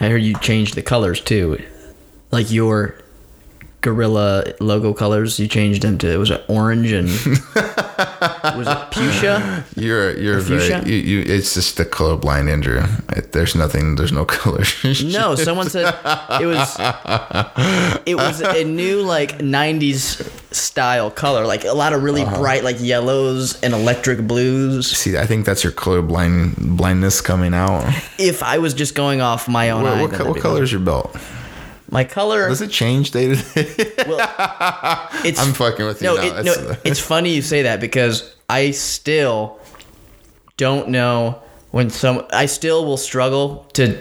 I heard you changed the colors too, like your gorilla logo colors. You changed them to was it orange and was it fuchsia? You're you're fuchsia? very you, you. It's just the colorblind Andrew. It, there's nothing. There's no colors. No, someone said it was it was a new like '90s style color, like a lot of really Uh-huh. bright like yellows and electric blues. See, I think that's your colorblind blindness coming out. If I was just going off my own, What, eye, what, then co- that'd what color is your belt? My color. Does it change day to day? Well, it's I'm fucking with you. no, now. it, no. It's funny you say that because I still don't know when some. I still will struggle to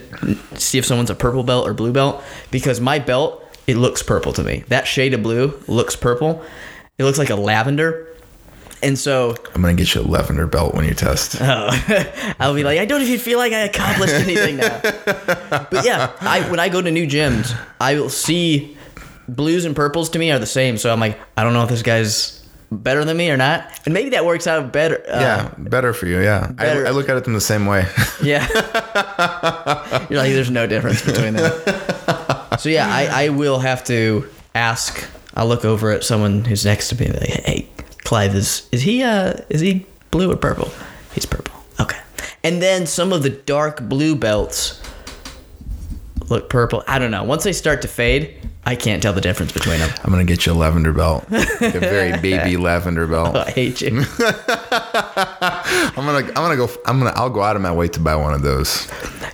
see if someone's a purple belt or blue belt because my belt it looks purple to me. That shade of blue looks purple. It looks like a lavender. And so I'm gonna get you a lavender belt when you test. I'll be like, I don't even feel like I accomplished anything now. but yeah, I when I go to new gyms, I will see blues and purples to me are the same. So I'm like, I don't know if this guy's better than me or not. And maybe that works out better. Uh, yeah, better for you. Yeah. I, I look at it in the same way. Yeah. You're like, there's no difference between them. So yeah, I, I will have to ask. I'll look over at someone who's next to me. and be Like, hey, Clive, is is he uh is he blue or purple? He's purple. Okay. And then some of the dark blue belts look purple. I don't know. Once they start to fade, I can't tell the difference between them. I'm gonna get you a lavender belt, like a very baby lavender belt. I hate you. I'm gonna, I'm gonna go, I'm gonna, I'll go out of my way to buy one of those.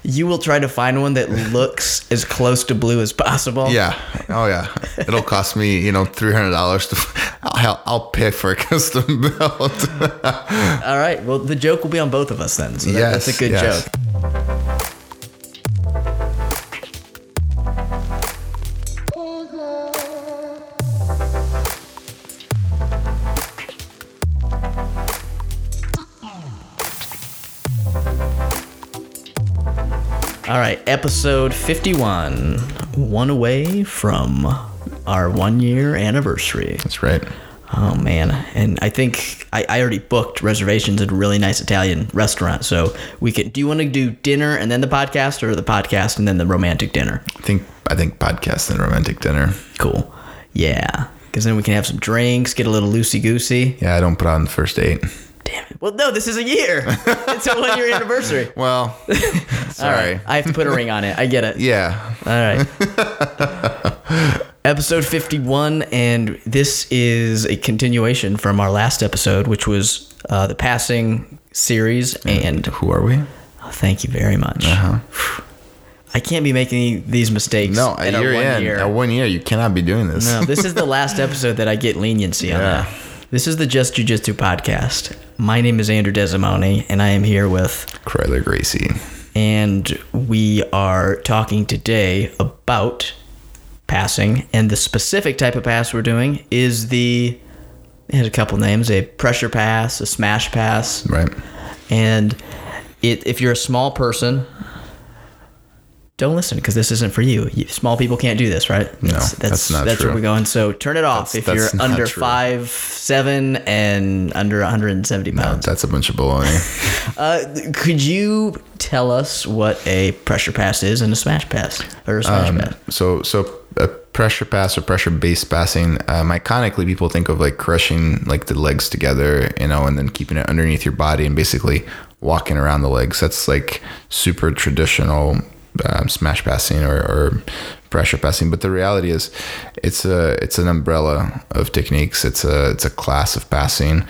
You will try to find one that looks as close to blue as possible. Yeah, oh yeah. It'll cost me, you know, three hundred dollars to. I'll, I'll pay for a custom belt. All right. Well, the joke will be on both of us then. So that, Yes, that's a good yes. joke. All right, episode 51. One away from our one year anniversary. That's right. Oh man, and I think I, I already booked reservations at a really nice Italian restaurant. So we could. Do you want to do dinner and then the podcast, or the podcast and then the romantic dinner? I think, I think podcast and romantic dinner. Cool. Yeah, because then we can have some drinks, get a little loosey goosey. Yeah, I don't put on the first date. Damn it. Well, no, this is a year. it's a one year anniversary. Well, sorry. right, I have to put a ring on it. I get it. Yeah, All right. episode 51, and this is a continuation from our last episode, which was uh, the passing series. And who are we? oh, thank you very much. I can't be making these mistakes. Uh-huh. No, a year one in, year. a one year, you cannot be doing this. No, this is the last episode that I get leniency on. Yeah. That. This is the Just Jiu Jitsu podcast. My name is Andrew Desimone, and I am here with Kryler Gracie. and we are talking today about passing and the specific type of pass we're doing is the it has a couple names a pressure pass a smash pass Right. and it, if you're a small person don't listen because this isn't for you. you. Small people can't do this, right? No, that's not That's true. where we're going. So turn it off That's- if that's you're under true. five seven and under 170 No, pounds. that's a bunch of baloney. Uh, could you tell us what a pressure pass is and a smash pass or a smash Um, pass? so, so a pressure pass or pressure based passing. Um, iconically, people think of like crushing like the legs together, you know, and then keeping it underneath your body and basically walking around the legs. That's like super traditional um, smash passing or, or pressure passing. But the reality is, it's a it's an umbrella of techniques. It's a it's a class of passing,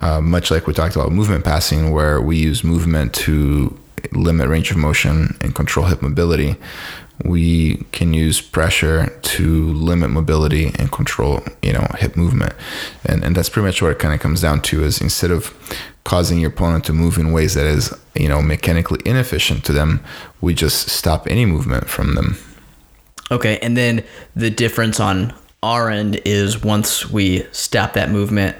uh, much like we talked about movement passing, where we use movement to limit range of motion and control hip mobility we can use pressure to limit mobility and control you know hip movement. And and that's pretty much what it kind of comes down to is instead of causing your opponent to move in ways that is you know mechanically inefficient to them we just stop any movement from them. Okay, and then the difference on our end is once we stop that movement,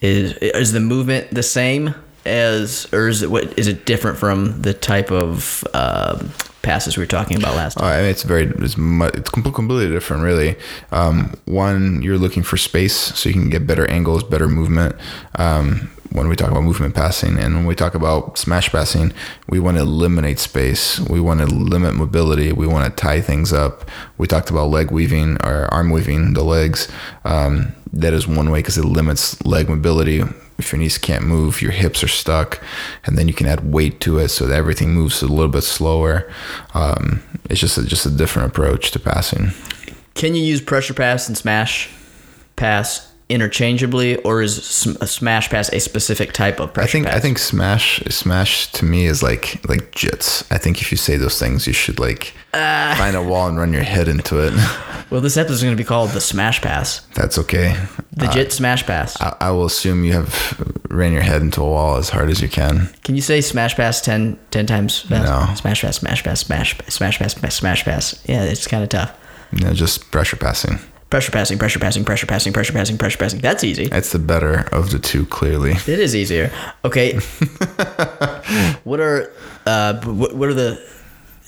is is the movement the same as, or is it what is it different from the type of um passes we were talking about last time? Uh, I mean, it's very it's, mu- it's com- completely different, really. Um, one, you're looking for space, so you can get better angles, better movement. Um, when we talk about movement passing, and when we talk about smash passing, we want to eliminate space. We want to limit mobility. We want to tie things up. We talked about leg weaving or arm weaving the legs. Um, that is one way because it limits leg mobility if your knees can't move, your hips are stuck, and then you can add weight to it so that everything moves a little bit slower. Um, it's just a, just a different approach to passing. Can you use pressure pass and smash pass interchangeably, or is smash pass a specific type of pressure I think pass? I think smash smash to me is like like jits. I think if you say those things, you should like ah. find a wall and run your head into it. Well, this episode is going to be called the Smash Pass, That's okay. the uh, Jit Smash Pass. I, I will assume you have ran your head into a wall as hard as you can. Can you say Smash Pass 10, 10 times fast? No. Smash Pass, Smash Pass, Smash, Smash Pass, Smash, Smash Pass. Yeah, it's kind of tough. Know, just pressure passing. Pressure passing, pressure passing, pressure passing, pressure passing, pressure passing. That's easy. It's the better of the two, clearly. It is easier. Okay. what are uh, what, what are the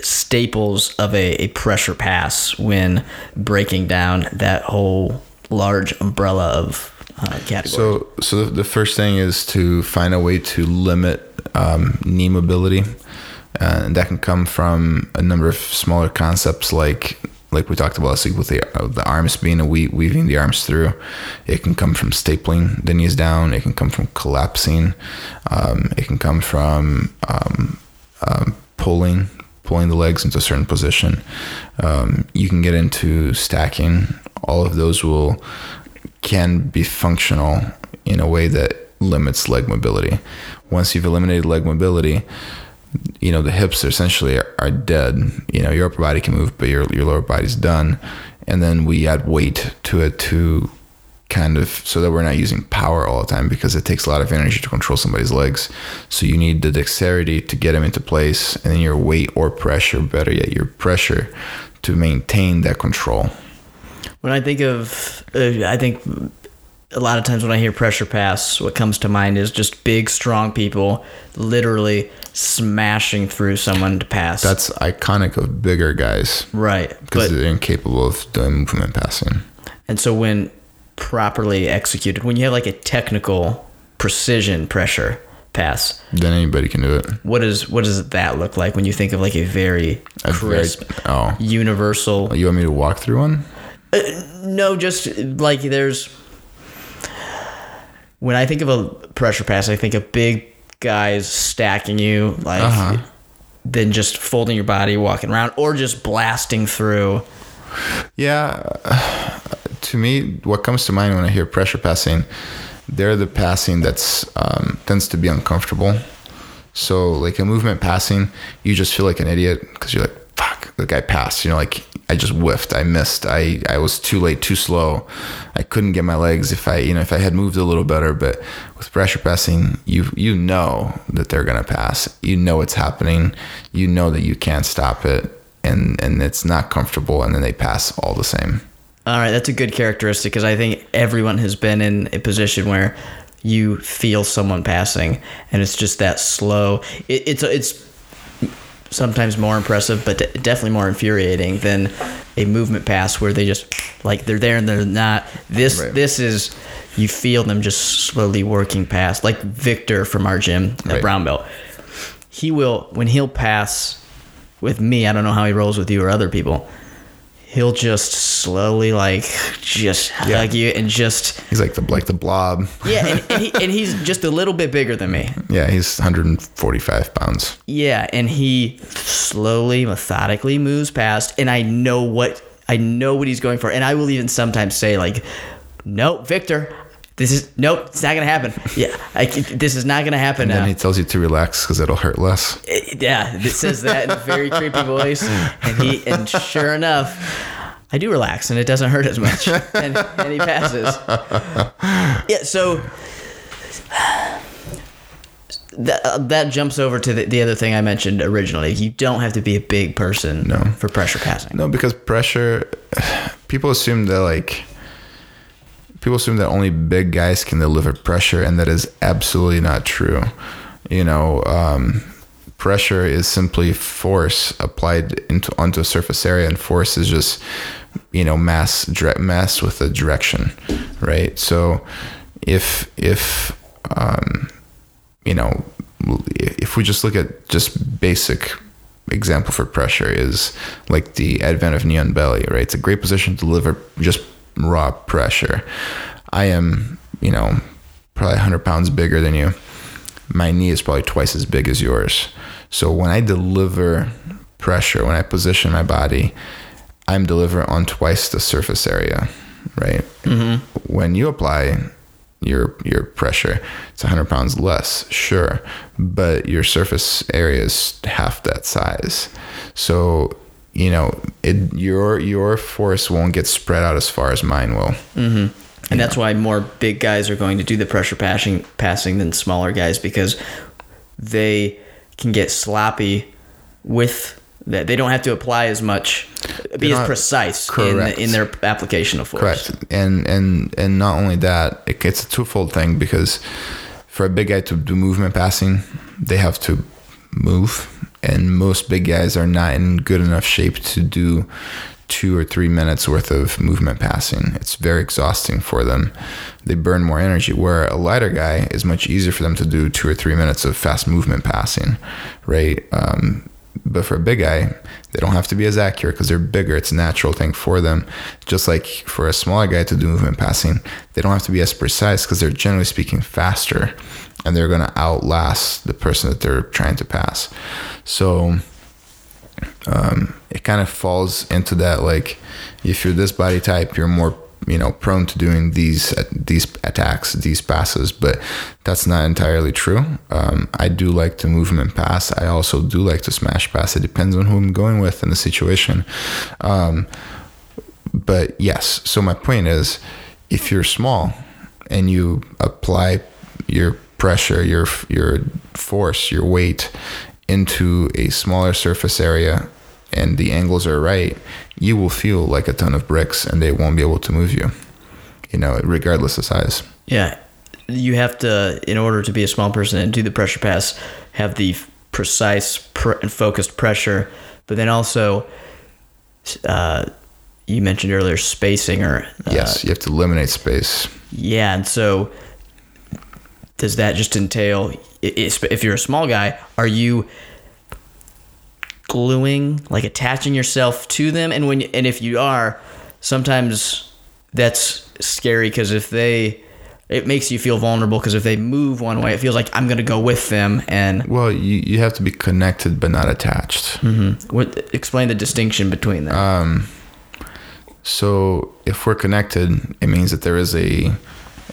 staples of a, a pressure pass when breaking down that whole large umbrella of uh, categories? So, so the, the first thing is to find a way to limit um, knee mobility, uh, and that can come from a number of smaller concepts like like we talked about last week with the uh, the arms being a we- weaving the arms through. It can come from stapling the knees down. It can come from collapsing. Um, it can come from um, um, pulling pulling the legs into a certain position. Um, you can get into stacking. All of those will can be functional in a way that limits leg mobility. Once you've eliminated leg mobility, you know the hips essentially are, are dead. You know your upper body can move, but your your lower body's done. And then we add weight to it to kind of so that we're not using power all the time because it takes a lot of energy to control somebody's legs. So you need the dexterity to get them into place, and then your weight or pressure, better yet, your pressure to maintain that control. When I think of, uh, I think a lot of times when I hear pressure pass, what comes to mind is just big, strong people literally smashing through someone to pass. That's iconic of bigger guys right. because they're incapable of doing movement passing. and so when properly executed, when you have like a technical precision pressure pass, Then anybody can do it. what is what does that look like when you think of like a very A very- crisp, oh, universal? Oh, you want me to walk through one? Uh, no, just like there's. When I think of a pressure pass, I think of big guys stacking you, like Uh-huh. then just folding your body, walking around, or just blasting through. Yeah. To me, what comes to mind when I hear pressure passing, they're the passing that's um, tends to be uncomfortable. So, like a movement passing, you just feel like an idiot because you're like, "Fuck, the guy passed." You know, like I just whiffed, I missed, I I was too late, too slow. I couldn't get my legs if I, you know, if I had moved a little better. But with pressure passing, you you know that they're gonna pass. You know it's happening. You know that you can't stop it, and and it's not comfortable, and then they pass all the same. All right, that's a good characteristic because I think everyone has been in a position where you feel someone passing, and it's just that slow. It, it's it's sometimes more impressive, but definitely more infuriating than a movement pass where they just like they're there and they're not. This Right. this is you feel them just slowly working past, like Victor from our gym at Right. Brown Belt. He will when he'll pass with me. I don't know how he rolls with you or other people. He'll just slowly like just Yeah. hug you and just He's like the like the blob. yeah, and, and, he, and he's just a little bit bigger than me. Yeah, he's 145 pounds. Yeah, and he slowly, methodically moves past, and I know what I know what he's going for, and I will even sometimes say like, no Victor, this is nope, it's not gonna happen. Yeah, I, this is not gonna happen And now." then he tells you to relax because it'll hurt less. It- yeah, it says that in a very creepy voice, and he and sure enough, I do relax, and it doesn't hurt as much, and, and he passes. Yeah, so that uh, that jumps over to the, the other thing I mentioned originally. You don't have to be a big person No. for pressure passing. No, because pressure, people assume that like, people assume that only big guys can deliver pressure, and that is absolutely not true. You know, um, pressure is simply force applied into onto a surface area, and force is just you know mass direct mass with a direction, right? So if if um, you know if we just look at just basic example for pressure is like the advent of knee on belly, right? It's a great position to deliver just raw pressure. I am, you know, probably 100 pounds bigger than you. My knee is probably twice as big as yours. So when I deliver pressure, when I position my body, I'm delivering on twice the surface area, right? Mm-hmm. When you apply your your pressure, it's 100 pounds less, sure, but your surface area is half that size. So you know, it your your force won't get spread out as far as mine will. Mm-hmm. And that's why more big guys are going to do the pressure passing passing than smaller guys because they can get sloppy with that. They don't have to apply as much, be as precise in, in their application of force. Correct. And and and not only that, it, it's a twofold thing because for a big guy to do movement passing, they have to move, and most big guys are not in good enough shape to do two or three minutes worth of movement passing. It's very exhausting for them. They burn more energy. Where a lighter guy is much easier for them to do two or three minutes of fast movement passing, right? Um, but for a big guy, they don't have to be as accurate because they're bigger. It's a natural thing for them. Just like for a smaller guy to do movement passing, they don't have to be as precise because they're generally speaking faster and they're going to outlast the person that they're trying to pass. So um, it kind of falls into that like if you're this body type, you're more you know prone to doing these these attacks these passes but that's not entirely true. Um, i do like to movement pass. I also do like to smash pass. It depends on who i'm going with in the situation. Um, but yes so my point is if you're small and you apply your pressure your your force your weight into a smaller surface area and the angles are right, you will feel like a ton of bricks and they won't be able to move you, you know, regardless of size. Yeah, you have to, in order to be a small person and do the pressure pass, have the precise pr- and focused pressure, but then also, uh, you mentioned earlier spacing or uh, yes, you have to eliminate space. yeah, and so does that just entail if you're a small guy, are you gluing like attaching yourself to them? And when and if you are sometimes that's scary because if they it makes you feel vulnerable because if they move one way it feels like i'm going to go with them and Well, you, you have to be connected but not attached. what explain the distinction between them. Um, So if we're connected, it means that there is a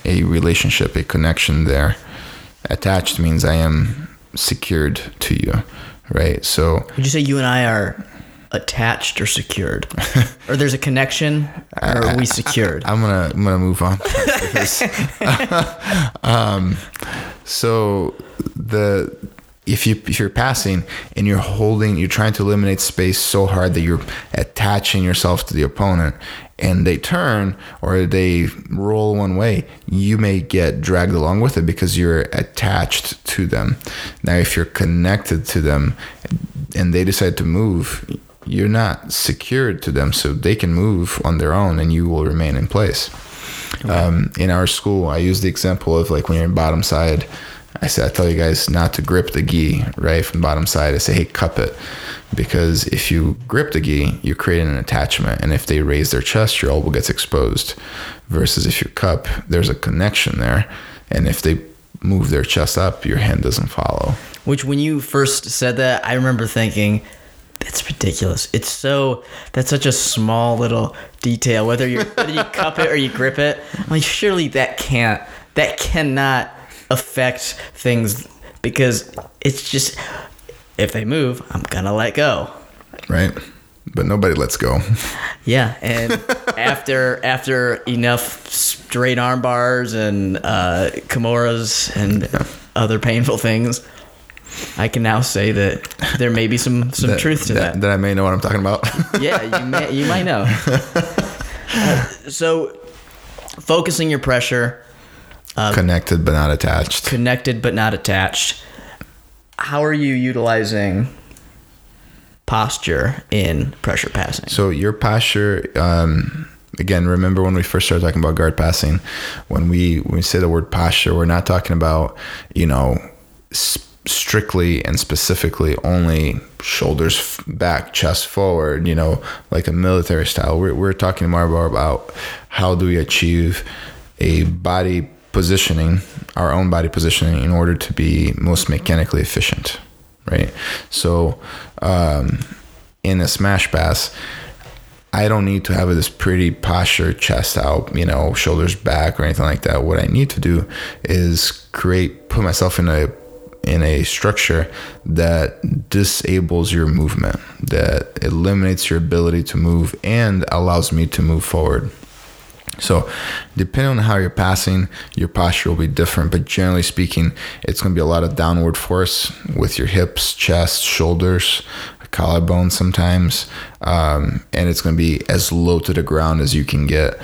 a relationship, a connection there. Attached means I am secured to you, right? So would you say you and i are attached or secured or there's a connection or are we secured I'm gonna I'm gonna move on. Um, so the if you if you're passing and you're holding, you're trying to eliminate space so hard that you're attaching yourself to the opponent, and they turn or they roll one way, you may get dragged along with it because you're attached to them. Now, if you're connected to them and they decide to move, you're not secured to them, so they can move on their own, and you will remain in place. Um, in our school, I use the example of like when you're in bottom side. I say I tell you guys not to grip the gi right from bottom side. I say hey cup it because if you grip the gi, you're creating an attachment, and if they raise their chest, your elbow gets exposed. Versus if you cup, there's a connection there, and if they move their chest up, your hand doesn't follow. Which, when you first said that, I remember thinking, that's ridiculous. It's so that's such a small little detail. Whether you whether you cup it or you grip it, I'm like surely that can't that cannot affect things because it's just if they move, I'm gonna let go. right? But nobody lets go. Yeah, and after after enough straight arm bars and uh, kimuras and other painful things, I can now say that there may be some some truth to that. that I may know what I'm talking about. yeah, you may you might know. Uh, so, focusing your pressure, Connected but not attached. connected but not attached. How are you utilizing posture in pressure passing? So your posture, um, again, remember when we first started talking about guard passing, when we when we say the word posture, we're not talking about you know s- strictly and specifically only shoulders back, chest forward, you know, like a military style. We're we're talking more about how do we achieve a body positioning, our own body positioning, in order to be most mechanically efficient, right? So. Um, in a smash pass, I don't need to have this pretty posture, chest out, you know, shoulders back or anything like that. What I need to do is create, put myself in a in a structure that disables your movement, that eliminates your ability to move and allows me to move forward. So, depending on how you're passing, your posture will be different. But generally speaking, it's going to be a lot of downward force with your hips, chest, shoulders, collarbone sometimes, um, and it's going to be as low to the ground as you can get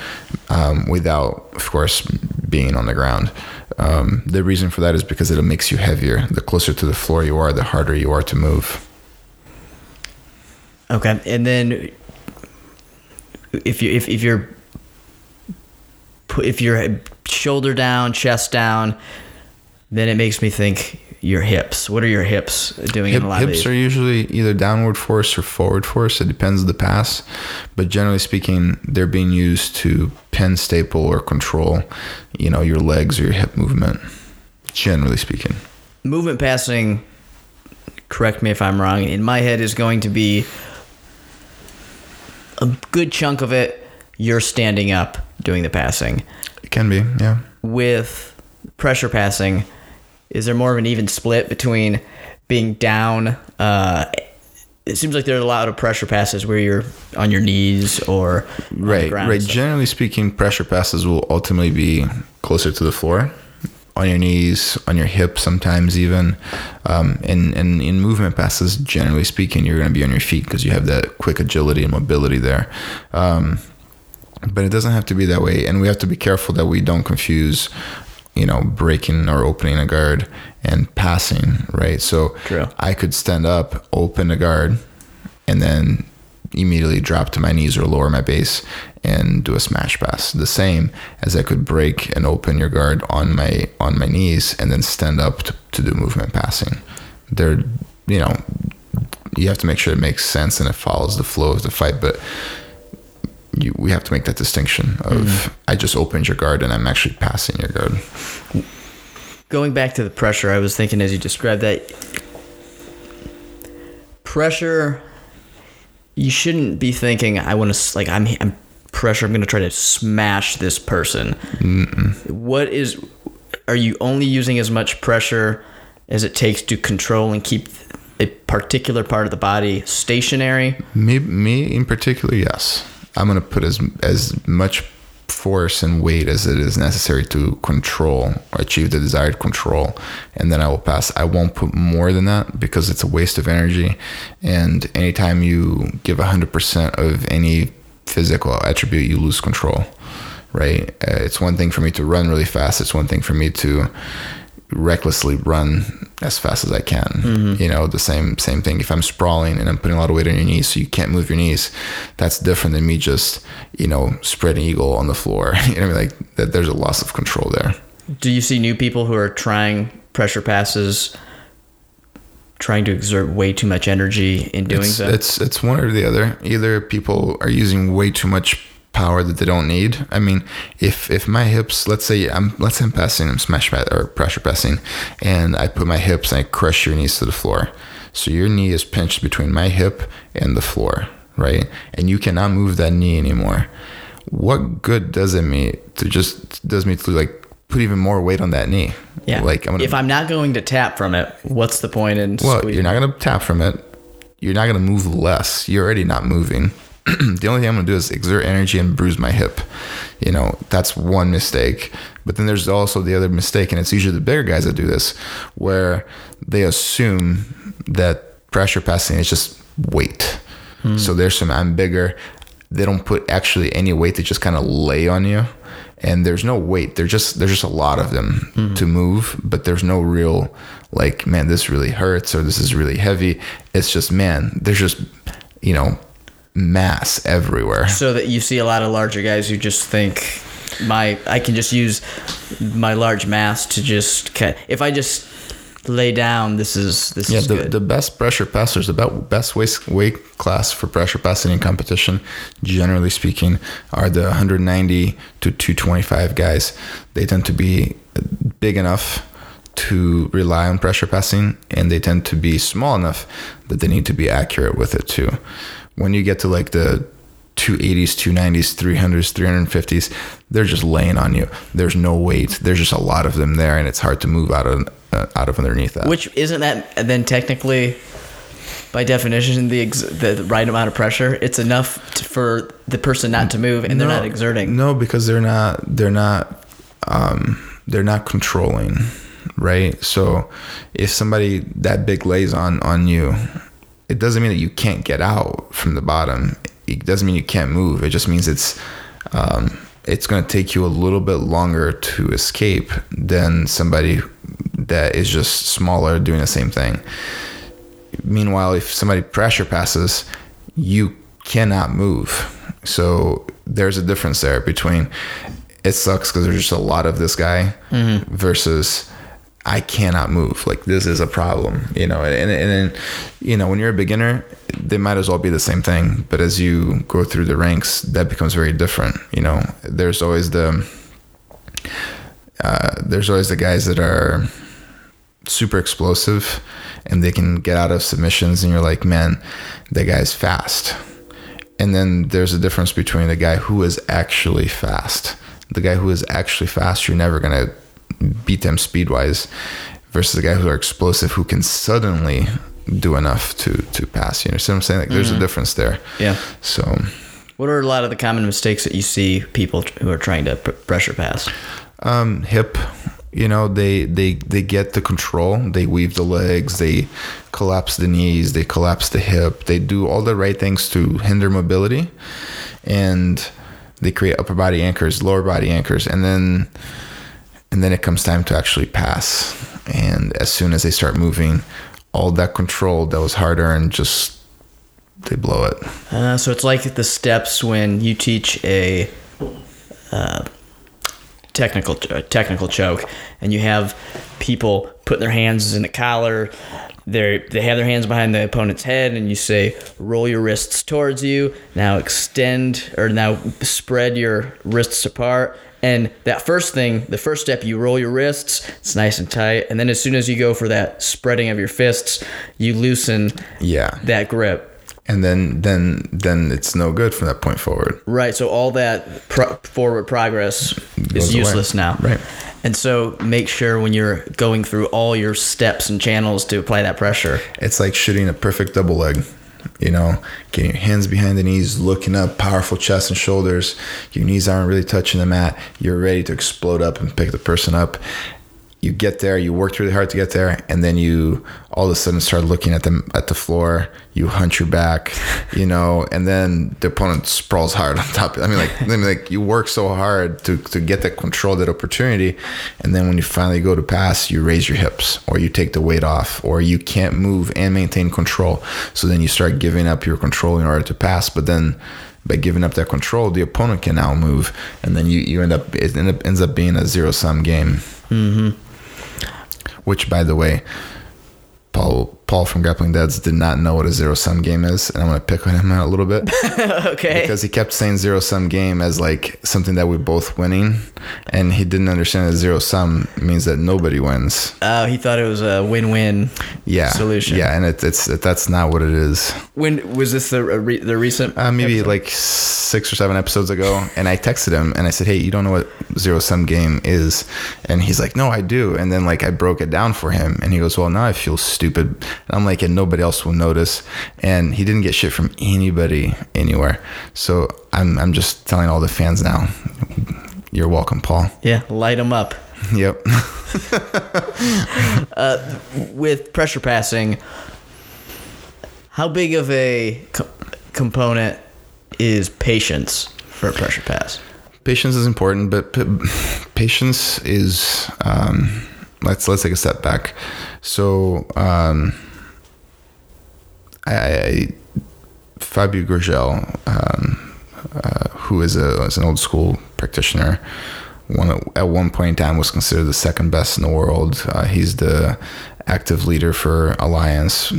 um, without, of course, being on the ground. Um, the reason for that is because it makes you heavier. The closer to the floor you are, the harder you are to move. Okay, and then if you if, if you're if you're shoulder down, chest down, then it makes me think your hips. What are your hips doing Hip, in a lot hips of these? are usually either downward force or forward force. It depends on the pass, but generally speaking, they're being used to pin, staple, or control, you know, your legs or your hip movement. Generally speaking, Movement passing. Correct me if I'm wrong. In my head, is going to be a good chunk of it. You're standing up doing the passing. it can be, yeah. with pressure passing, is there more of an even split between being down? Uh, it seems like there are a lot of pressure passes where you're on your knees or Right, right. Generally speaking, pressure passes will ultimately be closer to the floor, on your knees, on your hips, sometimes even. Um, and, and in movement passes, generally speaking, you're going to be on your feet because you have that quick agility and mobility there. Um, but it doesn't have to be that way, and we have to be careful that we don't confuse, you know, breaking or opening a guard and passing. Right. So True. I could stand up, open a guard, and then immediately drop to my knees or lower my base and do a smash pass. The same as I could break and open your guard on my on my knees and then stand up to, to do movement passing. They're you know you have to make sure it makes sense and it follows the flow of the fight, but you, we have to make that distinction of mm-hmm. I just opened your guard and I'm actually passing your guard. Going back to the pressure, I was thinking as you described that pressure. You shouldn't be thinking I want to like I'm, I'm pressure. I'm going to try to smash this person. What is? Are you only using as much pressure as it takes to control and keep a particular part of the body stationary? Me, me in particular, yes. I'm gonna put as as much force and weight as it is necessary to control or achieve the desired control, and then I will pass. I won't put more than that because it's a waste of energy. And anytime you give hundred percent of any physical attribute, you lose control. Right? Uh, it's one thing for me to run really fast. It's one thing for me to recklessly run as fast as I can. Mm-hmm. You know, the same same thing. If I'm sprawling and I'm putting a lot of weight on your knees, so you can't move your knees, that's different than me just you know spreading eagle on the floor. you know, I mean? like that. There's a loss of control there. Do you see new people who are trying pressure passes, trying to exert way too much energy in doing It's, so? it's it's one or the other. Either people are using way too much power that they don't need. I mean, if if my hips, let's say I'm let's say I'm passing, I'm smash or pressure passing, and I put my hips and I crush your knees to the floor. So your knee is pinched between my hip and the floor, right? And you cannot move that knee anymore. What good does it me to just does me to like put even more weight on that knee? yeah. Like I'm gonna if I'm not going to tap from it, what's the point in well, squeezing? you're not gonna tap from it. You're not gonna move less. You're already not moving. the only thing I'm gonna do is exert energy and bruise my hip. You know, that's one mistake. But then there's also the other mistake, and it's usually the bigger guys that do this, where they assume that pressure passing is just weight. Hmm. So there's some I'm bigger. They don't put actually any weight. They just kind of lay on you, and there's no weight. There's just there's just a lot of them hmm. to move, but there's no real like man, this really hurts or this is really heavy. It's just man, there's just you know mass everywhere. So that you see a lot of larger guys who just think my I can just use my large mass to just cut. If I just lay down, this is this Yeah, is the, good. the best pressure passers, the be- best weight, weight class for pressure passing in competition, generally speaking, are the 190 to 225 guys. They tend to be big enough to rely on pressure passing, and they tend to be small enough that they need to be accurate with it too. When you get to like the 280s, 290s, 300s, 350s, they're just laying on you. There's no weight. There's just a lot of them there, and it's hard to move out of uh, out of underneath that. Which isn't that then technically, by definition, the ex- the right amount of pressure? It's enough to, for the person not to move, and they're not exerting. No, because they're not. They're not. Um, they're not controlling, right? So, if somebody that big lays on on you, it doesn't mean that you can't get out from the bottom. It doesn't mean you can't move. It just means it's. Um, it's going to take you a little bit longer to escape than somebody that is just smaller doing the same thing. Meanwhile, if somebody pressure passes, you cannot move. So there's a difference there between it sucks because there's just a lot of this guy versus I cannot move. Like this is a problem, you know. And and then you know when you're a beginner, they might as well be the same thing. But as you go through the ranks, that becomes very different. You know, there's always the uh, there's always the guys that are super explosive and they can get out of submissions and you're like man that guy's fast and then there's a difference between the guy who is actually fast the guy who is actually fast you're never going to beat them speed wise versus the guy who are explosive who can suddenly do enough to to pass you know what i'm saying like there's a difference there Yeah. so What are a lot of the common mistakes that you see people who are trying to pr- pressure pass? um, hip. You know, they they they get the control. They weave the legs. They collapse the knees. They collapse the hip. They do all the right things to hinder mobility, and they create upper body anchors, lower body anchors, and then and then it comes time to actually pass. And as soon as they start moving, all that control that was hard earned just they blow it. Uh, so it's like the steps when you teach a uh, technical uh, technical choke, and you have people putting their hands in the collar. They they have their hands behind the opponent's head, and you say, "Roll your wrists towards you." Now extend or now spread your wrists apart. And that first thing, the first step, you roll your wrists. It's nice and tight, and then as soon as you go for that spreading of your fists, you loosen Yeah. that grip. And then then then it's no good from that point forward. Right. So all that pro- forward progress is away. useless now. Right. And so make sure when you're going through all your steps and channels to apply that pressure. It's like shooting a perfect double leg. You know, getting your hands behind the knees, looking up, powerful chest and shoulders. Your knees aren't really touching the mat. You're ready to explode up and pick the person up. You get there, you worked really hard to get there, and then you all of a sudden start looking at the at the floor. You hunch your back, you know, and then the opponent sprawls hard on top. I mean, like, I mean, like you work so hard to to get that control, that opportunity, and then when you finally go to pass, you raise your hips, or you take the weight off, or you can't move and maintain control. So then you start giving up your control in order to pass, but then by giving up that control, the opponent can now move, and then you, you end up it ends up being a zero sum game. Mm-hmm. Which, by the way, Paul Paul from Grappling Dads did not know what a zero sum game is, and I'm gonna pick on him out a little bit okay. because he kept saying zero sum game as like something that we're both winning, and he didn't understand that zero sum means that nobody wins. Oh, he thought it was a win-win Yeah, solution. Yeah, and it, it's that's not what it is. When was this the re, the recent? Uh, maybe like six or seven episodes ago, and I texted him and I said, "Hey, you don't know what zero sum game is?" And he's like, "No, I do." And then like I broke it down for him, and he goes, "Well, now I feel stupid." And I'm like, "And nobody else will notice." And he didn't get shit from anybody anywhere. So I'm I'm just telling all the fans now, you're welcome, Paul. yeah, light them up. Yep. With pressure passing, how big of a co- component is patience for a pressure pass? patience is important, but p- patience is um, let's let's take a step back. So um, I, Fabio Gurgel, um, uh, who is a is an old school practitioner, one at one point in time was considered the second best in the world. Uh, he's the active leader for Alliance,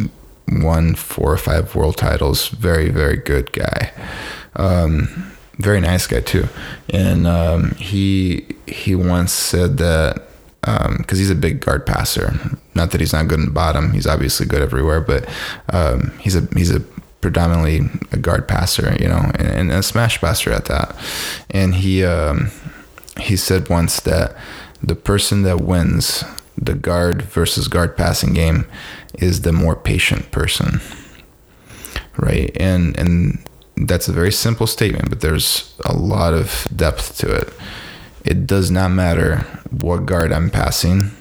won four or five world titles. Very very good guy. Um, very nice guy too, and um, he he once said that because um, he's a big guard passer. Not that he's not good in the bottom; he's obviously good everywhere. But um, he's a he's a predominantly a guard passer, you know, and, and a smash passer at that. And he um, he said once that the person that wins the guard versus guard passing game is the more patient person, right? And and that's a very simple statement, but there's a lot of depth to it. It does not matter what guard I'm passing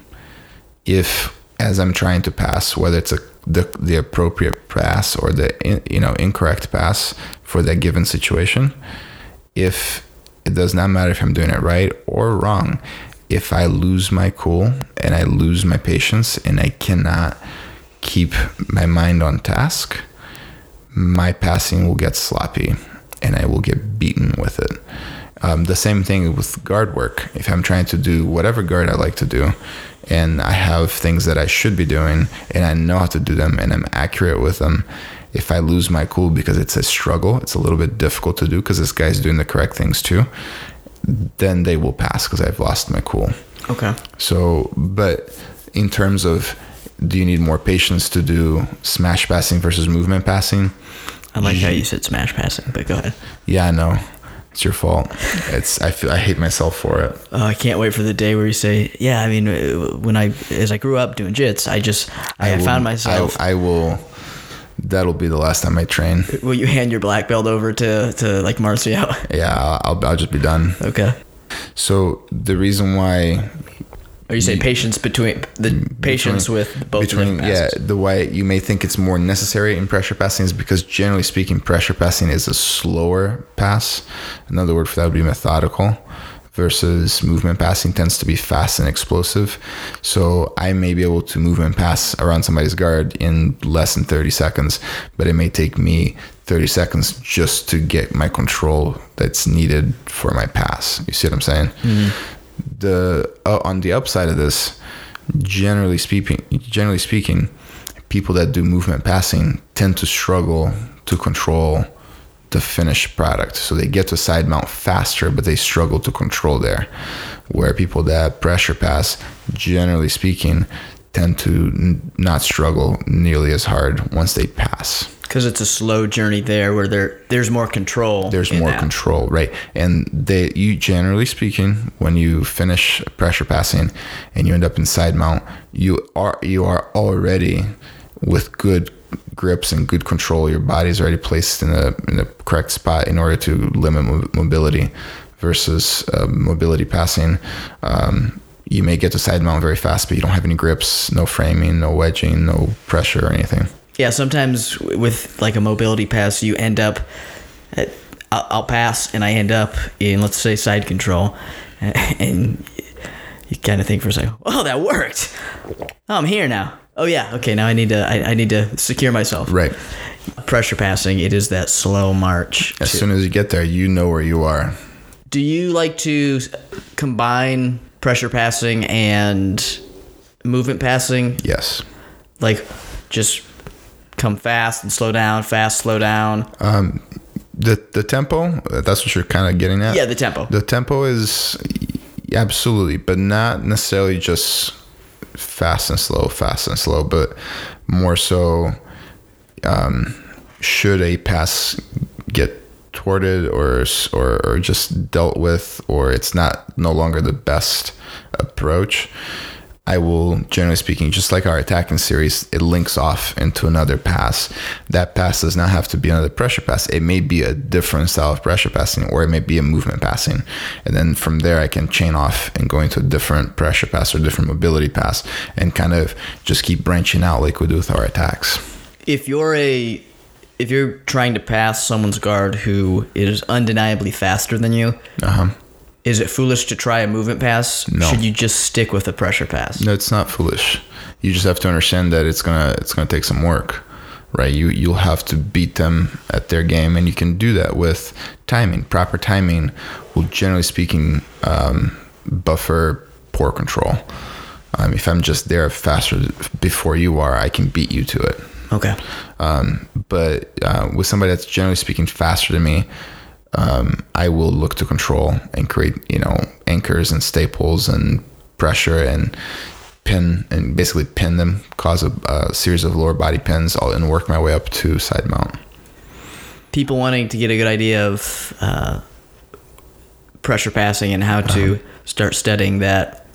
if as I'm trying to pass, whether it's a the, the appropriate pass or the you know incorrect pass for that given situation, if it does not matter if I'm doing it right or wrong, if I lose my cool and I lose my patience and I cannot keep my mind on task, my passing will get sloppy and I will get beaten with it. Um, the same thing with guard work. If I'm trying to do whatever guard I like to do, and I have things that I should be doing, and I know how to do them, and I'm accurate with them, if I lose my cool because it's a struggle, it's a little bit difficult to do because this guy's doing the correct things too, then they will pass because I've lost my cool. Okay. So, but in terms of do you need more patience to do smash passing versus movement passing? I like how you said smash passing, but go ahead. Yeah, I know. It's your fault. It's I feel I hate myself for it. Oh, I can't wait for the day where you say, "Yeah, I mean, when I as I grew up doing jits, I just I, I will, found myself." I, I, will. That'll be the last time I train. Will you hand your black belt over to to like Marcio? Yeah, I'll I'll just be done. Okay. So the reason why or you say patience between the patience with both between yeah the way you may think it's more necessary in pressure passing is because generally speaking pressure passing is a slower pass. Another word for that would be methodical versus movement passing tends to be fast and explosive. So i may be able to movement pass around somebody's guard in less than 30 seconds but it may take me 30 seconds just to get my control that's needed for my pass. You see what i'm saying? Mm-hmm the uh, on the upside of this, generally speaking, generally speaking, people that do movement passing tend to struggle to control the finished product. So they get to side mount faster, but they struggle to control there. Where people that pressure pass, generally speaking, tend to n- not struggle nearly as hard once they pass because it's a slow journey there where there there's more control there's more that. control right. And they you generally speaking when you finish pressure passing and you end up in side mount you are you are already with good grips and good control. Your body's already placed in the in the correct spot in order to limit mobility versus uh, mobility passing. Um, you may get to side mount very fast but you don't have any grips no framing no wedging no pressure or anything yeah, sometimes with like a mobility pass, you end up. At, I'll, I'll pass and I end up in let's say side control, and you kind of think for a second, "Oh, that worked! Oh, I'm here now. Oh yeah, okay. Now I need to I, I need to secure myself." Right. Pressure passing, it is that slow march. As to, soon as you get there, you know where you are. Do you like to combine pressure passing and movement passing? Yes. Like just come fast and slow down, fast, slow down? Um, the the tempo. That's what you're kind of getting at. Yeah, the tempo. The tempo is absolutely, but not necessarily just fast and slow, fast and slow, but more so. Um, should a pass get thwarted or, or or just dealt with, or it's not no longer the best approach I will, generally speaking, just like our attacking series, it links off into another pass. That pass does not have to be another pressure pass. It may be a different style of pressure passing, or it may be a movement passing. And then from there, I can chain off and go into a different pressure pass or different mobility pass and kind of just keep branching out like we do with our attacks. If you're a if you're trying to pass someone's guard who is undeniably faster than you, uh-huh. Is it foolish to try a movement pass? No. Should you just stick with a pressure pass? No, it's not foolish. You just have to understand that it's gonna it's gonna take some work, right? You you'll have to beat them at their game, and you can do that with timing. Proper timing will, generally speaking, um, buffer poor control. Um, if I'm just there faster before you are, I can beat you to it. Okay. Um, but uh, with somebody that's generally speaking faster than me, um, I will look to control and create, you know, anchors and staples and pressure and pin and basically pin them, cause a, a series of lower body pins, all, and work my way up to side mount. People wanting to get a good idea of uh, pressure passing and how to start studying that,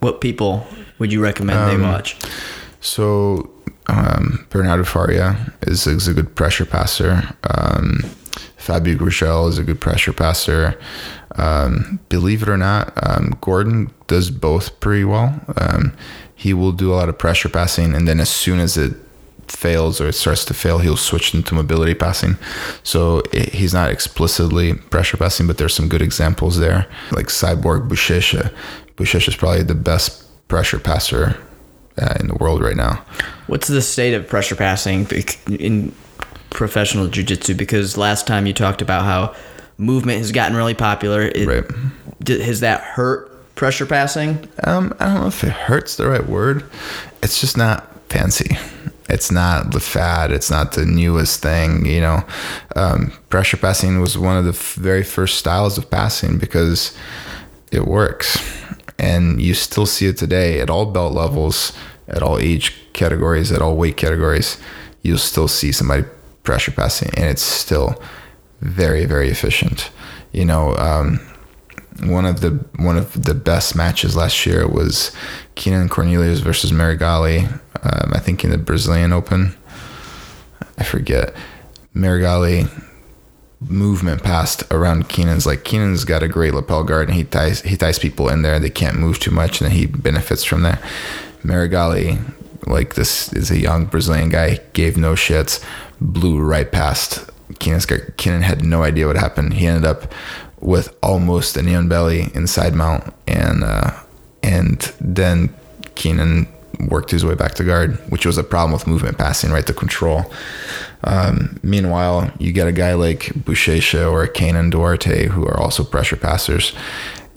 what people would you recommend they watch? So um, Bernardo Faria is, is a good pressure passer. Um, Fabio Gurgel is a good pressure passer. Um, believe it or not, um, Gordon does both pretty well. Um, he will do a lot of pressure passing, and then as soon as it fails or it starts to fail, he'll switch into mobility passing. So it, he's not explicitly pressure passing, but there's some good examples there, like Cyborg Buchecha. Buchecha is probably the best pressure passer uh, in the world right now. What's the state of pressure passing in professional jiu-jitsu? Because last time you talked about how movement has gotten really popular. It, Right. d- has that hurt pressure passing? Um, I don't know if it hurts the right word. It's just not fancy. It's not the fad. It's not the newest thing. You know, um, pressure passing was one of the f- very first styles of passing because it works, and you still see it today at all belt levels, at all age categories, at all weight categories. You'll still see somebody pressure passing, and it's still very, very efficient. You know, um, one of the one of the best matches last year was Keenan Cornelius versus Meregali. Um, I think in the Brazilian Open. I forget. Meregali movement passed around Keenan's like Keenan's got a great lapel guard and he ties he ties people in there they can't move too much and he benefits from that. Meregali like this is a young Brazilian guy gave no shits blew right past. Keenan had no idea what happened. He ended up with almost a knee on belly inside mount and uh, and then Keenan worked his way back to guard, which was a problem with movement passing, right? The control. Um, meanwhile, you get a guy like Buchecha or Kaynan Duarte who are also pressure passers.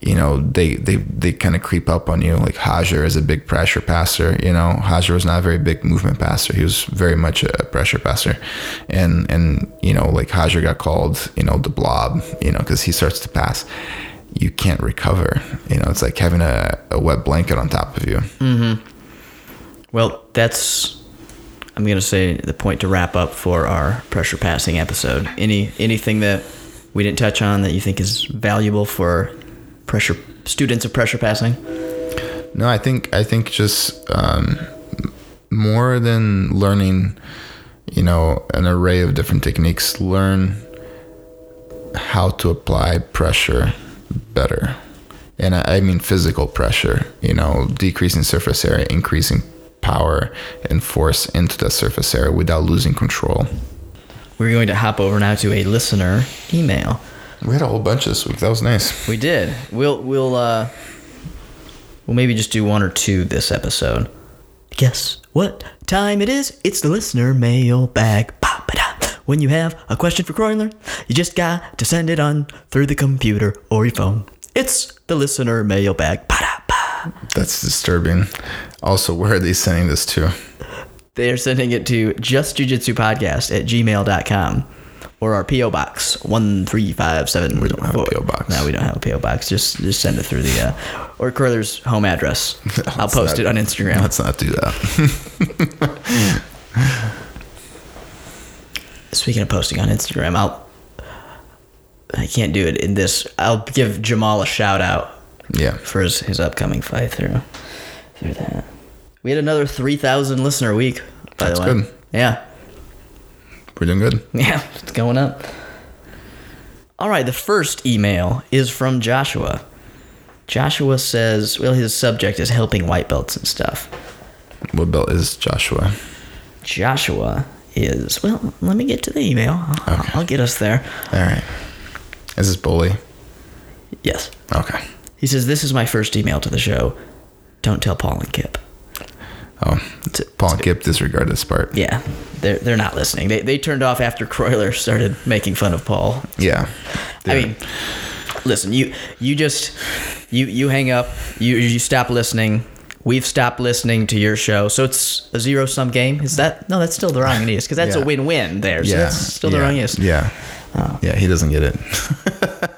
You know, they they they kind of creep up on you. Like Hajar is a big pressure passer. You know, Hajar was not a very big movement passer. He was very much a pressure passer, and and you know, like Hajar got called, you know, the blob. You know, because he starts to pass, you can't recover. You know, it's like having a, a wet blanket on top of you. Mm-hmm. Well, that's I'm gonna say the point to wrap up for our pressure passing episode. Any anything that we didn't touch on that you think is valuable for pressure students of pressure passing? No, I think I think just um, more than learning, you know, an array of different techniques, learn how to apply pressure better, and I, I mean physical pressure. You know, decreasing surface area, increasing power and force into that surface area without losing control. We're going to hop over now to a listener email. We had a whole bunch this week. That was nice. We did. We'll we'll uh we'll maybe just do one or two this episode. Guess what time it is? It's the listener mailbag. Ba-ba-da. When you have a question for Croyler, you just got to send it on through the computer or your phone. It's the listener mailbag. Ba-da-ba. That's disturbing. Also, where are they sending this to? They are sending it to justjujitsupodcast at gmail.com or our P.O. Box 1357. We don't have a P.O. box. No, we don't have a P.O. Box. Just just send it through the, uh, or Curler's home address. I'll post not- it on Instagram. Let's not do that. Speaking of posting on Instagram, I'll, I can't do it in this. I'll give Jamal a shout out yeah. for his, his upcoming fight through, through that. We had another 3,000 listener week, by That's the way. good. Yeah. We're doing good. Yeah, it's going up. All right, the first email is from Joshua. Joshua says, well, his subject is helping white belts and stuff. What belt is Joshua? Joshua is, well, let me get to the email. I'll, Okay. I'll get us there. All right. Is this bully? Yes. Okay. He says, This is my first email to the show. Don't tell Paul and Kip. Oh, Paul and Kip disregard this part. Yeah, they're, they're not listening. They, they turned off after Croyler started making fun of Paul. Yeah. I mean, listen, you you just you you hang up, you you stop listening. We've stopped listening to your show, so it's a zero sum game. Is that no? That's still the wrong answer because that's Yeah. a win win there. So yeah. that's still the yeah, wrong answer. Yeah. Oh. Yeah, he doesn't get it.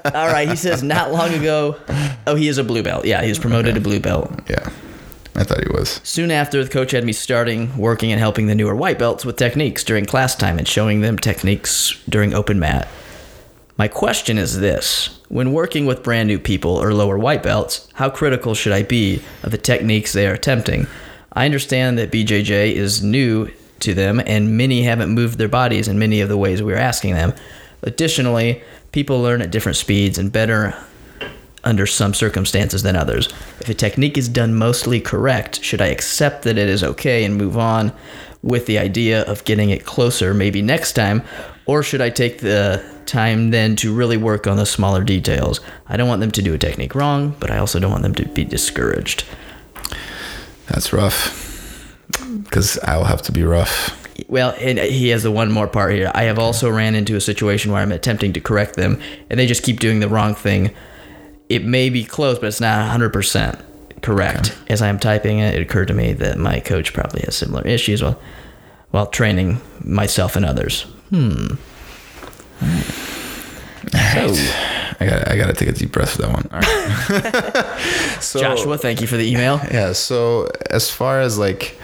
All right, he says not long ago. Oh, he is a blue belt. Yeah, he was promoted to blue belt. yeah. I thought he was. Soon after, the coach had me starting working and helping the newer white belts with techniques during class time and showing them techniques during open mat. My question is this When working with brand new people or lower white belts, how critical should I be of the techniques they are attempting? I understand that BJJ is new to them and many haven't moved their bodies in many of the ways we are asking them. Additionally, people learn at different speeds and better under some circumstances than others. If a technique is done mostly correct, should I accept that it is okay and move on with the idea of getting it closer maybe next time? Or should I take the time then to really work on the smaller details? I don't want them to do a technique wrong, but I also don't want them to be discouraged. That's rough. Because I'll have to be rough. Well, and he has the one more part here. I have also ran into a situation where I'm attempting to correct them, and they just keep doing the wrong thing. It may be close, but it's not 100% correct. As I am typing it, it occurred to me that my coach probably has similar issues while, while training myself and others. Hmm. So, I got I got to take a deep breath for that one. All right. so, Joshua, thank you for the email. Yeah. So as far as like,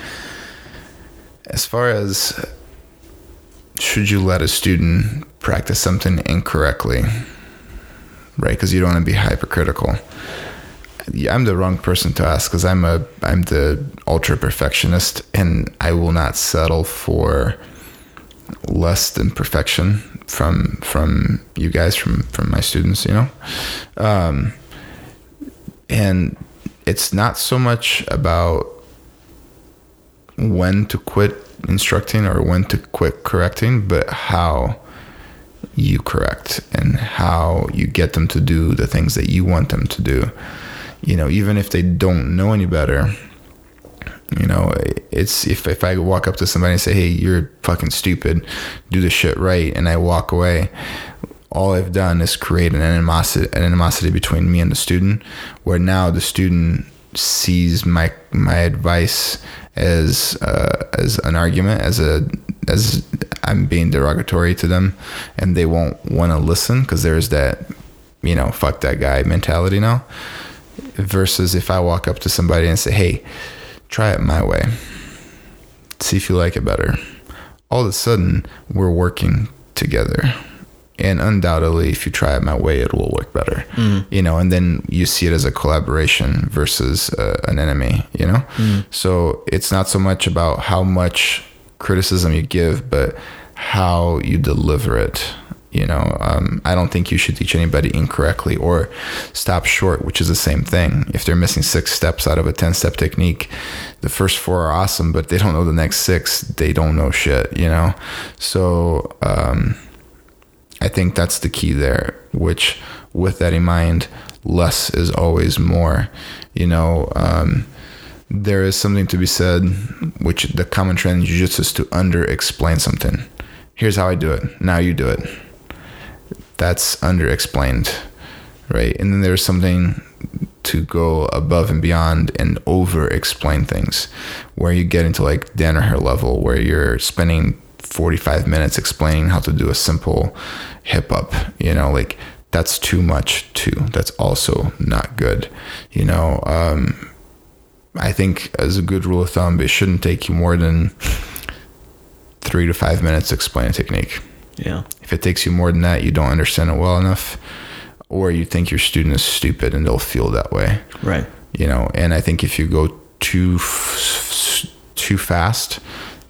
as far as should you let a student practice something incorrectly, right? Because you don't want to be hypercritical. I'm the wrong person to ask because I'm a I'm the ultra perfectionist and I will not settle for less than perfection from from you guys from from my students you know um and it's not so much about when to quit instructing or when to quit correcting but how you correct and how you get them to do the things that you want them to do. You know even if they don't know any better you know, it's if, if I walk up to somebody and say, hey, you're fucking stupid, do the shit right, and I walk away, all I've done is create an animosity, an animosity between me and the student, where now the student sees my my advice as uh, as an argument, as a as I'm being derogatory to them, and they won't want to listen because there's that, you know, fuck that guy mentality now. Versus if I walk up to somebody and say, hey, try it my way. See if you like it better. All of a sudden, we're working together. And undoubtedly, if you try it my way, it will work better. You know, and then you see it as a collaboration versus uh, an enemy, you know? So it's not so much about how much criticism you give, but how you deliver it. You know, um, I don't think you should teach anybody incorrectly or stop short, which is the same thing. If they're missing six steps out of a 10 step technique, the first four are awesome, but they don't know the next six, they don't know shit, you know? So, um, I think that's the key there, which with that in mind, less is always more. You know, um, there is something to be said, which the common trend in jiu-jitsu is to under explain something. Here's how I do it. Now you do it. That's under explained, right? And then there's something to go above and beyond and over explain things where you get into like Danaher level where you're spending 45 minutes explaining how to do a simple hip up, you know, like that's too much too. That's also not good. You know, um, I think as a good rule of thumb, it shouldn't take you more than three to five minutes to explain a technique. Yeah. If it takes you more than that, you don't understand it well enough, or you think your student is stupid and they'll feel that way. Right. You know, and I think if you go too f- too fast,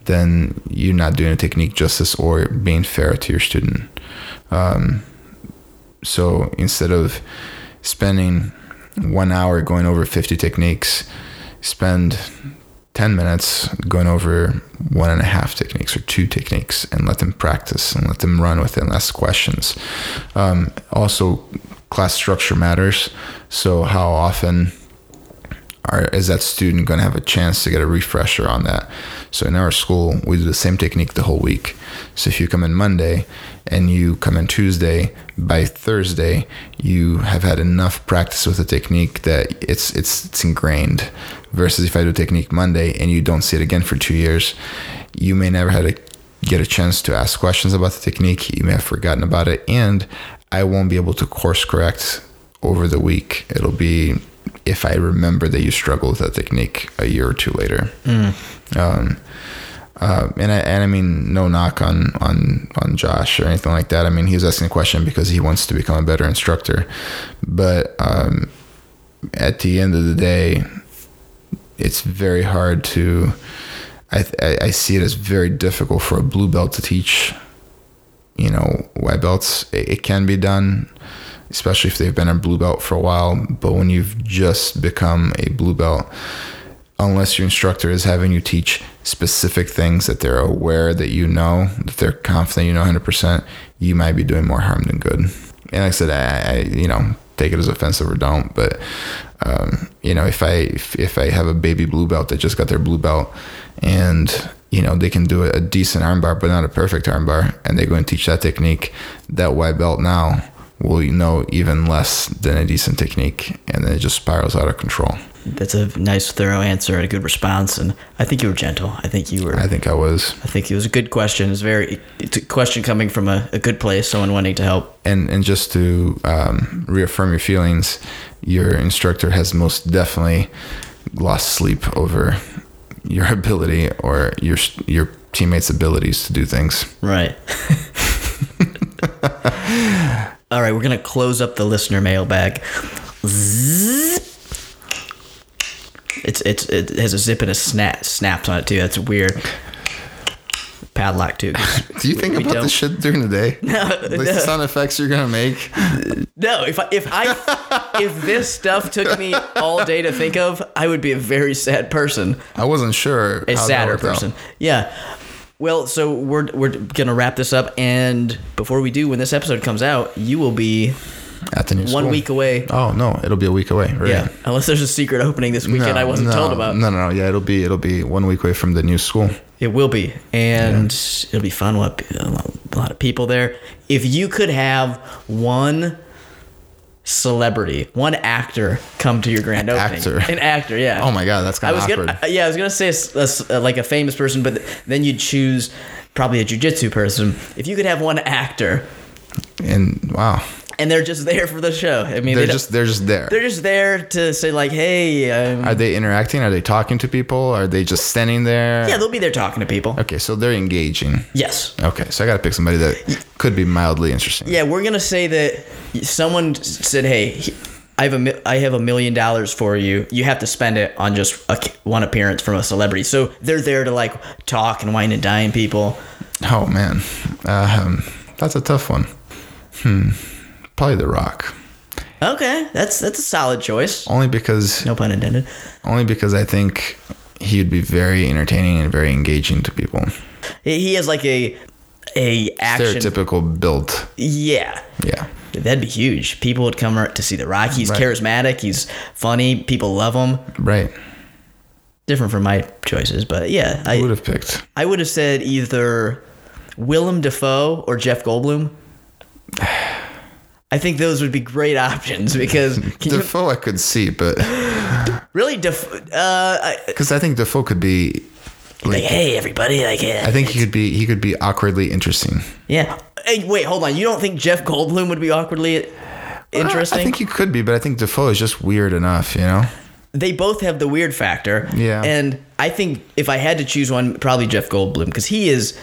then you're not doing a technique justice or being fair to your student. Um, so instead of spending one hour going over 50 techniques, spend 10 minutes going over one and a half techniques or two techniques and let them practice and let them run with it and ask questions. Um, also, class structure matters. So how often are, is that student going to have a chance to get a refresher on that? So in our school, we do the same technique the whole week. So if you come in Monday and you come in Tuesday, by Thursday you have had enough practice with the technique that it's it's it's ingrained. Versus if I do technique Monday and you don't see it again for two years, you may never had a get a chance to ask questions about the technique. You may have forgotten about it, and I won't be able to course correct over the week. It'll be if I remember that you struggled with that technique a year or two later. Um, uh, and I and I mean no knock on on on Josh or anything like that. I mean he was asking a question because he wants to become a better instructor, but um, at the end of the day, it's very hard to. I, I I see it as very difficult for a blue belt to teach. You know, white belts. It, it can be done, especially if they've been a blue belt for a while. But when you've just become a blue belt, unless your instructor is having you teach specific things that they're aware that you know, that they're confident you know 100%, you might be doing more harm than good. And like I said, I, I you know, take it as offensive or don't, but um, you know, if I if, if I have a baby blue belt that just got their blue belt and you know they can do a, decent armbar but not a perfect armbar and they go and teach that technique, that white belt now will you know even less than a decent technique and then it just spirals out of control. That's a nice, thorough answer and a good response. And I think you were gentle. I think you were. I think I was. I think it was a good question. It's very. It's a question coming from a, a good place. Someone wanting to help. and and just to um, reaffirm your feelings, your instructor has most definitely lost sleep over your ability or your your teammates' abilities to do things. Right. All right, we're gonna close up the listener mailbag. It's it's it has a zip and a snap snaps on it too. That's weird. Padlock too. Do you think we about don't- this shit during the day? No, like no. the sound effects you're gonna make. No, if I if I if this stuff took me all day to think of, I would be a very sad person. I wasn't sure. a sadder worked out. person. Yeah. Well, so we're we're gonna wrap this up, and before we do, when this episode comes out, you will be at the new one school. week away. Oh no, it'll be a week away. Right? Yeah, unless there's a secret opening this weekend I wasn't no, told about. No, no, no. Yeah, it'll be it'll be one week away from the new school. It will be, and it'll be fun. We'll a lot of people there. If you could have one celebrity, one actor come to your grand opening, actor. an actor, yeah. Oh my god, that's kind of awkward. gonna, yeah, I was gonna say a a like a famous person, but then you'd choose probably a jujitsu person. If you could have one actor, and wow, and they're just there for the show. I mean, they're they just they're just there. they're just there to say like, hey, um, Are they interacting? Are they talking to people? Are they just standing there? yeah, they'll be there talking to people. Okay, so they're engaging. Yes. Okay, so I got to pick somebody that could be mildly interesting. Yeah, we're gonna say that someone said, "Hey, he- I have a I have a million dollars for you. You have to spend it on just a, one appearance from a celebrity." So they're there to like talk and wine and dine people. Oh man, um, that's a tough one. Hmm, probably The Rock. Okay, that's that's a solid choice. Only because No pun intended. only because I think he'd be very entertaining and very engaging to people. He he has like a a action. Stereotypical build. Yeah. Yeah. That'd be huge. People would come to see The Rock. He's Right. charismatic. He's funny. People love him. Right. Different from my choices, but yeah, I would have picked. I would have said either Willem Dafoe or Jeff Goldblum. I think those would be great options because can you Dafoe I could see, but really Def- uh, I- because I think Dafoe could be. like hey everybody like yeah I think he could be. He could be awkwardly interesting. yeah hey wait hold on you don't think Jeff Goldblum would be awkwardly interesting I think he could be, but I think Dafoe is just weird enough. You know. they both have the weird factor. Yeah. And I think if I had to choose one, probably Jeff Goldblum because he is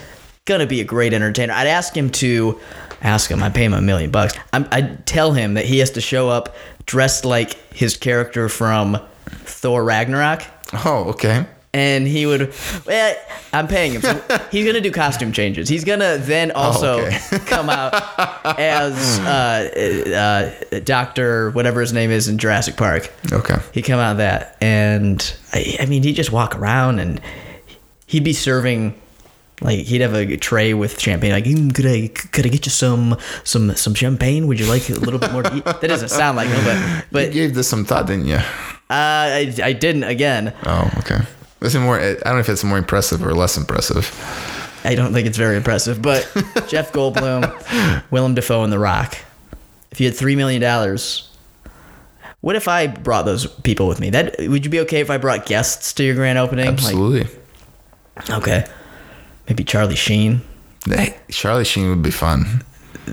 gonna be a great entertainer. I'd ask him to ask him. I pay him a million bucks. I'm, I'd tell him that he has to show up dressed like his character from Thor Ragnarok. Oh, okay. And he would, well, I'm paying him. So he's gonna do costume changes. He's gonna then also okay. come out as uh, uh, Doctor, whatever his name is in Jurassic Park. Okay. He'd come out of that, and I, I mean, he'd just walk around and he'd be serving Like he'd have a tray with champagne. Like, mm, could I could I get you some some some champagne? Would you like a little bit more? To eat? That doesn't sound like him, but You gave this some thought, didn't you? uh, I I didn't again. Oh, okay. This is more. I don't know if it's more impressive or less impressive. I don't think it's very impressive. But Jeff Goldblum, Willem Dafoe, and The Rock. If you had three million dollars, what if I brought those people with me? That would you be okay if I brought guests to your grand opening? Absolutely. Like, okay, maybe Charlie Sheen. Charlie Sheen would be fun.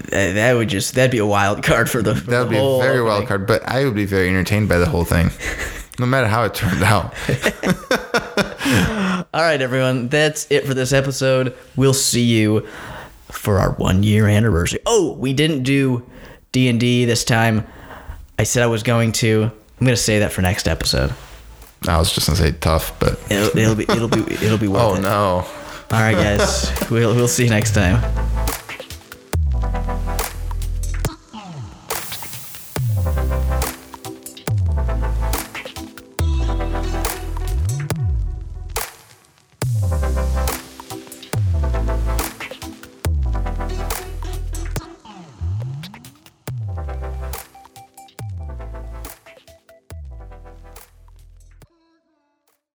That that would just that'd be a wild card for the. That would be a very wild card, but I would be very entertained by the whole thing, no matter how it turned out. All right, everyone. That's it for this episode. We'll see you for our one year anniversary. Oh, we didn't do D and D this time. I said I was going to. I'm gonna say that for next episode. I was just gonna say tough, but It'll, it'll be it'll be it'll be worth oh it. no. All right, guys. We'll we'll see you next time.